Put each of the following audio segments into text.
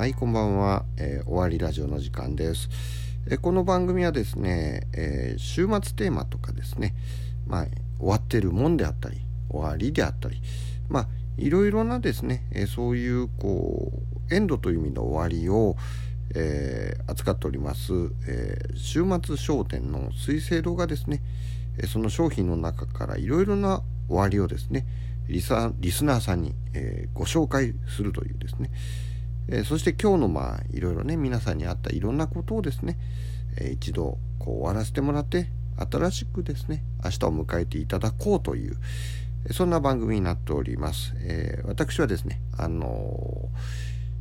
はいこんばんは、えー、終わりラジオの時間です、えー、この番組はですね、えー、週末テーマとかですね。まあ終わってるもんであったり終わりであったり。まあいろいろなですね、えそういうこうエンドという意味の終わりを、え扱っております、え週末商店の水星堂がですねその商品の中からいろいろな終わりをですねリサリスナーさんに、え、ご紹介するというですね、え、そして今日のまあいろいろね皆さんにあったいろんなことをですね、えー、一度こう終わらせてもらって新しくですね明日を迎えていただこうというそんな番組になっております。え私はですねあの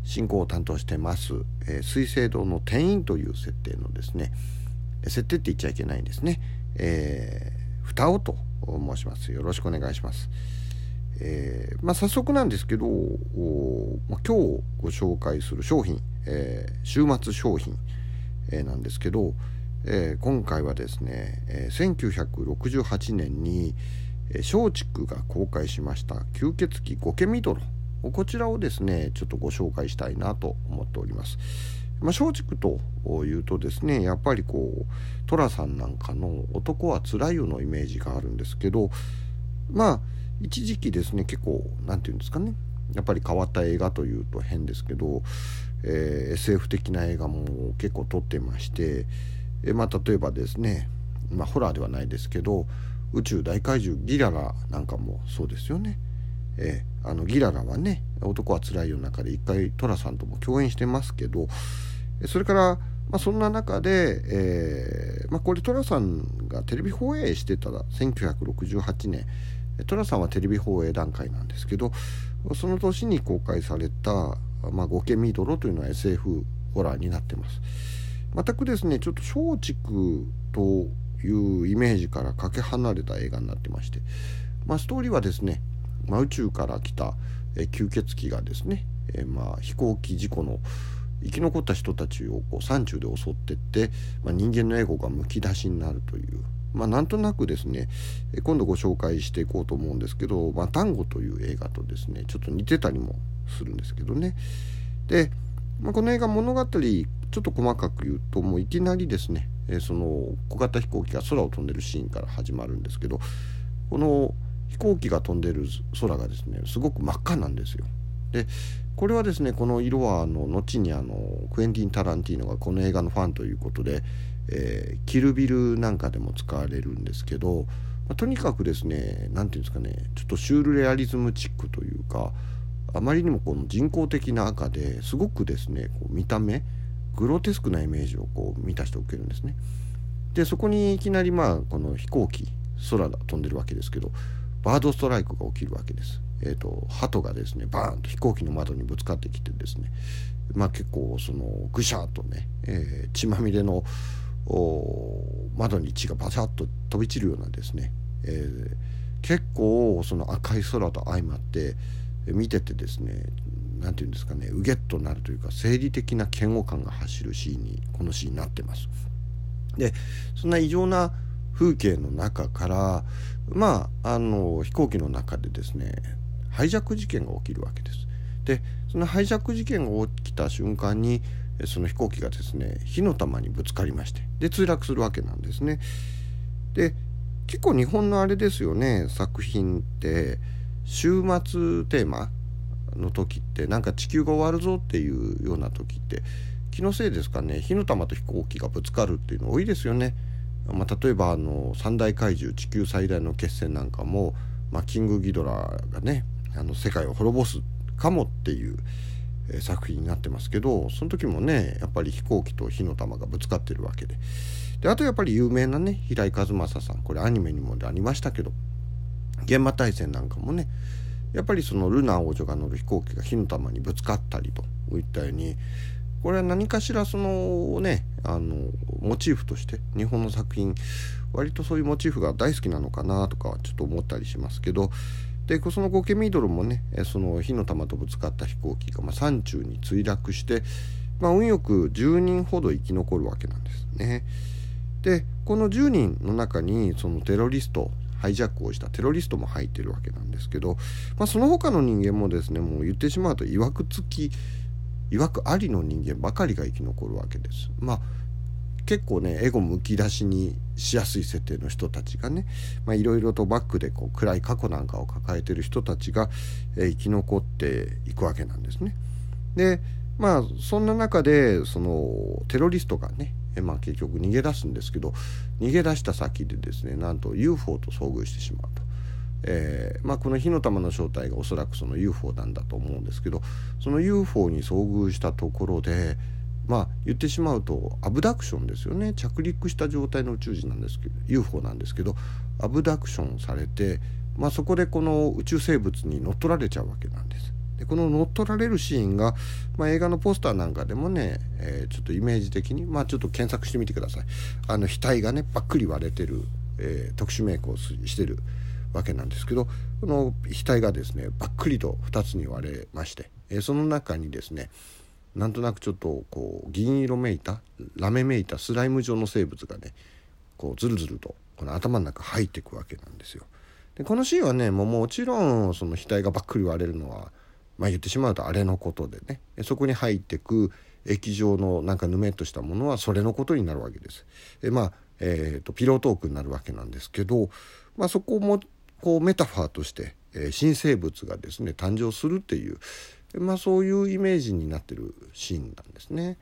進行を担当してます、え水星堂の店員という設定のですね設定って言っちゃいけないんですね。えー、蓋をと申します。よろしくお願いします。え、まあ、早速なんですけど、今日ご紹介する商品、えー、週末商品、えー、なんですけど、え今回はですね、え1968年に松竹が公開しました吸血鬼ゴケミドロこちらをですねちょっとご紹介したいなと思っております。まあ、松竹というとですねやっぱりこう寅さんなんかの「男はつらいよ」のイメージがあるんですけどまあ一時期ですね結構何て言うんですかねやっぱり変わった映画というと変ですけど、えー、SF 的な映画も結構撮ってまして、えー、まあ、例えばですね、まあ、ホラーではないですけど宇宙大怪獣ギララなんかもそうですよね。えー、あのギララはね「男はつらいよ」の中で一回寅さんとも共演してますけどそれから、まあ、そんな中で、えーまあ、これ寅さんがテレビ放映してた1968年寅さんはテレビ放映段階なんですけどその年に公開された「まあ、ゴケミドロ」というのは SF ホラーになってます。全くですねちょっと松竹というイメージからかけ離れた映画になってまして、まあ、ストーリーはですね、まあ、宇宙から来た、吸血鬼がですね、えまあ、飛行機事故の生き残った人たちをこう山中で襲ってって、まあ、人間のエゴがむき出しになるというまあ、なんとなくですね今度ご紹介していこうと思うんですけど「まあ、単語」という映画とですねちょっと似てたりもするんですけどねで、まあ、この映画物語ちょっと細かく言うともういきなりですねその小型飛行機が空を飛んでるシーンから始まるんですけどこの飛行機が飛んでる空がですねすごく真っ赤なんですよ。でこれはですねこの色はあの後にあのクエンティン・タランティーノがこの映画のファンということでえー、キルビルなんかでも使われるんですけど、まあ、とにかくですね何て言うんですかねちょっとシュールレアリズムチックというかあまりにもこの人工的な赤ですごくですねこう見た目グロテスクなイメージをこう満たしておけるんですね。でそこにいきなりまあこの飛行機空が飛んでるわけですけどバードストライクが起きるわけです。えーと、鳩がですねバーンと飛行機の窓にぶつかってきてですねまあ結構そのぐしゃっとね、えー、血まみれの窓に血がバサッと飛び散るようなですね、えー、結構その赤い空と相まって見ててですね何て言うんですかねうげっとなるというか生理的な嫌悪感が走るシーンにこのシーンになってます。でそんな異常な風景の中からまああの飛行機の中でですねハイジャック事件が起きるわけです。でそのハイジャック事件が起きた瞬間にその飛行機がですね火の玉にぶつかりましてで墜落するわけなんですね。で結構日本のあれですよね作品って週末テーマの時ってなんか地球が終わるぞっていうような時って気のせいですかね火の玉と飛行機がぶつかるっていうの多いですよね。まあ、例えばあの三大怪獣地球最大の決戦なんかも、まあ、キングギドラがねあの世界を滅ぼすかもっていうえ作品になってますけどその時もねやっぱり飛行機と火の玉がぶつかってるわけで。であとやっぱり有名なね平井和正さんこれアニメにもありましたけど現場大戦なんかもねやっぱりそのルナ王女が乗る飛行機が火の玉にぶつかったりといったようにこれは何かしらそのねあのモチーフとして日本の作品割とそういうモチーフが大好きなのかなとかちょっと思ったりしますけどでそのゴケミードルもねその火の玉とぶつかった飛行機が、まあ、山中に墜落して、まあ、運よく10人ほど生き残るわけなんですね。でこの10人の中にそのテロリストハイジャックをしたテロリストも入ってるわけなんですけど、まあ、その他の人間もですねもう言ってしまうといわくつき曰くありの人間ばかりが生き残るわけです。まあ結構ねエゴむき出しにしやすい設定の人たちがねいろいろとバックでこう暗い過去なんかを抱えてる人たちが、えー、生き残っていくわけなんですね。でまあそんな中でそのテロリストがね、えまあ、結局逃げ出すんですけど逃げ出した先でですねなんと UFO と遭遇してしまうと。えーまあ、この火の玉の正体がおそらくその UFO なんだと思うんですけどその UFO に遭遇したところでまあ言ってしまうとアブダクションですよね着陸した状態の宇宙人なんですけど UFO なんですけどアブダクションされて、まあ、そこでこの宇宙生物に乗っ取られちゃうわけなんです。でこの乗っ取られるシーンが、まあ、映画のポスターなんかでもね、えー、ちょっとイメージ的に、まあ、ちょっと検索してみてください。あの額がねばっくり割れてる、えー、特殊メイクをしてるわけなんですけどこの額がですねばっくりと2つに割れまして、えー、その中にですねなんとなくちょっとこう銀色めいたラメめいたスライム状の生物がねこうズルズルとこの頭の中入っていくわけなんですよ。でこのシーンはねもうもちろんその額がばっくり割れるのは、まあ、言ってしまうとあれのことでねそこに入ってく液状のなんかぬめっとしたものはそれのことになるわけです。でまあ、えーと、ピロートークになるわけなんですけど、まあ、そこもこうメタファーとして、えー、新生物がですね誕生するっていう、まあ、そういうイメージになってるシーンなんですね。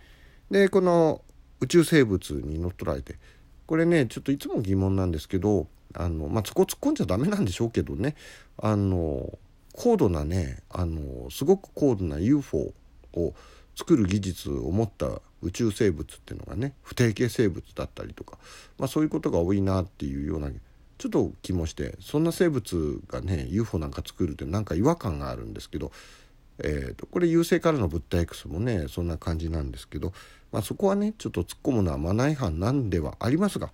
でこの宇宙生物に乗っ取られてこれねちょっといつも疑問なんですけどあの、まあ、そこ突っ込んじゃダメなんでしょうけどねあの高度なねあのすごく高度な UFO を作る技術を持った宇宙生物っていうのがね不定形生物だったりとか、まあ、そういうことが多いなっていうようなちょっと気もしてそんな生物がね UFO なんか作るってなんか違和感があるんですけどえーと、これ優勢からの物体 X もねそんな感じなんですけど、まあ、そこはねちょっと突っ込むのはマナー違反なんではありますが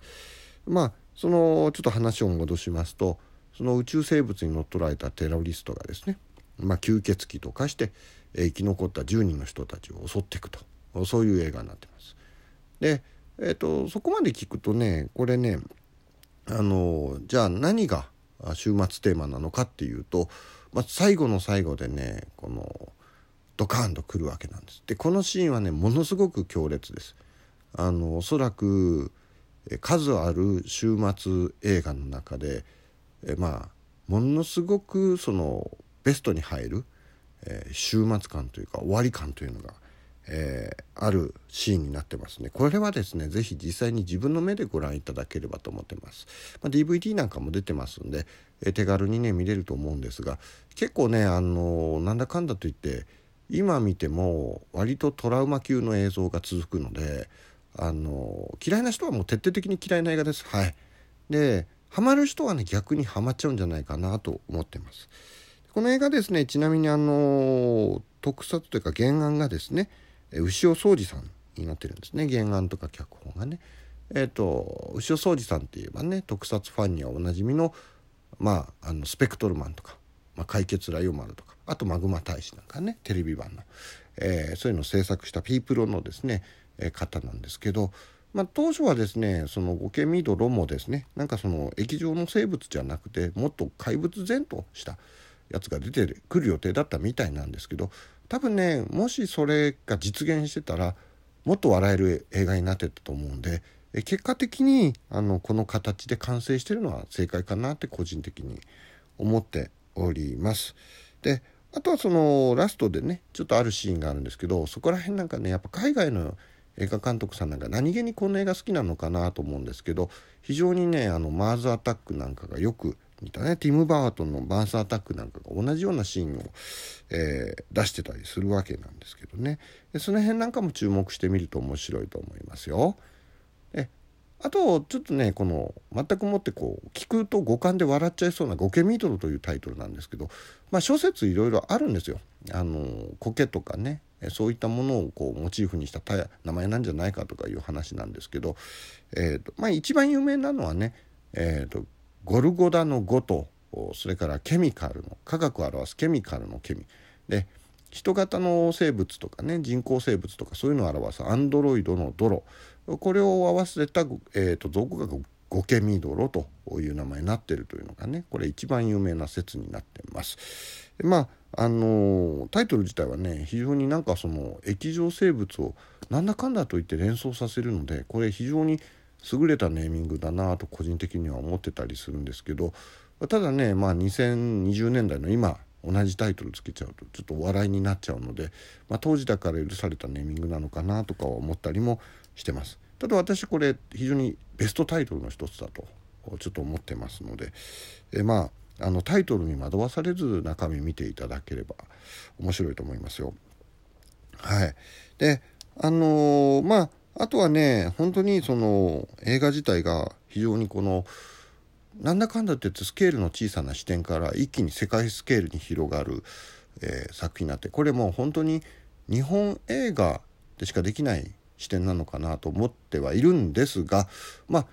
まあそのちょっと話を戻しますとその宇宙生物に乗っ取られたテロリストがですね、まあ、吸血鬼と化して、えー、生き残った10人の人たちを襲っていくとそういう映画になってます。で、えーとそこまで聞くとねこれねあのじゃあ何が週末テーマなのかっていうとまあ、最後の最後でねこのドカーンとくるわけなんです。でこのシーンはねものすごく強烈です。あのおそらく数ある週末映画の中でえまあものすごくそのベストに入る、えー、週末感というか終わり感というのがえー、あるシーンになってますね。これはですね是非実際に自分の目でご覧いただければと思ってます、まあ、DVD なんかも出てますんで、えー、手軽にね見れると思うんですが結構ねあのー、なんだかんだと言って今見ても割とトラウマ級の映像が続くのであの嫌いな人はもう徹底的に嫌いな映画です。はい。でハマる人はね逆にハマっちゃうんじゃないかなと思ってます。この映画ですねちなみにあの特撮というか原案がですね牛尾宗二さんになってるんですね原案とか脚本がね。えーと、牛尾宗二さんって言えばね特撮ファンにはおなじみの,、まあ、あのスペクトルマンとか、まあ、解決ライオマルとかあとマグマ大使なんかねテレビ版の、えー、そういうのを制作したピープロのですね、えー、方なんですけど、まあ、当初はですねそのゴケミドロもですねなんかその液状の生物じゃなくてもっと怪物前としたやつが出てくる予定だったみたいなんですけど多分ねもしそれが実現してたらもっと笑える映画になってたと思うんで結果的にあのこの形で完成してるのは正解かなって個人的に思っております。であとはそのラストでねちょっとあるシーンがあるんですけどそこら辺なんかねやっぱ海外の映画監督さんなんか何気にこの映画好きなのかなと思うんですけど非常にねあのマーズアタックなんかがよく似たねティム・バートンのバーンスアタックなんかが同じようなシーンを、えー、出してたりするわけなんですけどねでその辺なんかも注目してみると面白いと思いますよ。であとちょっとねこの全くもってこう聞くと五感で笑っちゃいそうな「ゴケミートル」というタイトルなんですけど、まあ、諸説いろいろあるんですよ。あの苔とかねそういったものをこうモチーフにした名前なんじゃないかとかいう話なんですけど、えーとまあ、一番有名なのはね、えーとゴルゴダの5とそれからケミカルの科学を表すケミカルのケミで人型の生物とかね人工生物とかそういうのを表すアンドロイドのドロこれを合わせた、えーと、造語がゴケミドロという名前になってるというのがねこれ一番有名な説になってます。まああのタイトル自体はね非常になんかその液状生物をなんだかんだと言って連想させるのでこれ非常に優れたネーミングだなと個人的には思ってたりするんですけどただねまあ2020年代の今同じタイトルつけちゃうとちょっとお笑いになっちゃうので、まあ、当時だから許されたネーミングなのかなとかは思ったりもしてます。ただ私これ非常にベストタイトルの一つだとちょっと思ってますのでえまああのタイトルに惑わされず中身見ていただければ面白いと思いますよ。はい、であのー、まああとはね本当にその映画自体が非常にこのなんだかんだって言ってスケールの小さな視点から一気に世界スケールに広がる、えー、作品になってこれもう本当に日本映画でしかできない視点なのかなと思ってはいるんですがまあ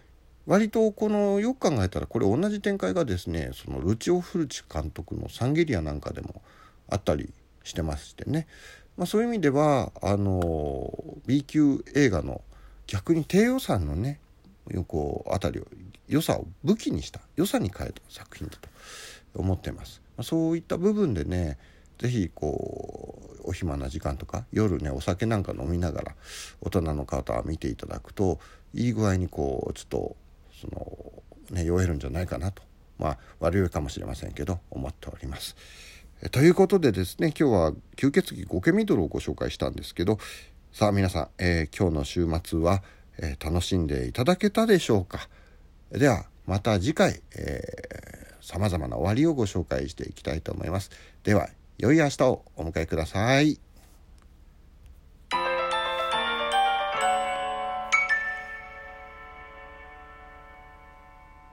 割とこのよく考えたらこれ同じ展開がですねそのルチオ・フルチ監督の「サンゲリア」なんかでもあったりしてましてね、まあ、そういう意味ではあの B 級映画の逆に低予算のねこうあたりを良さを武器にした良さに変えた作品だと思ってます。まあ、そういった部分でね是非こうお暇な時間とか夜ねお酒なんか飲みながら大人の方は見ていただくといい具合にこうちょっとそのね酔えるんじゃないかなとまあ悪いかもしれませんけど思っております。ということでですね今日は吸血鬼ゴケミドルをご紹介したんですけどさあ皆さん、えー、今日の週末は、えー、楽しんでいただけたでしょうか？ではまた次回さまざまな終わりをご紹介していきたいと思います。では良い明日をお迎えください。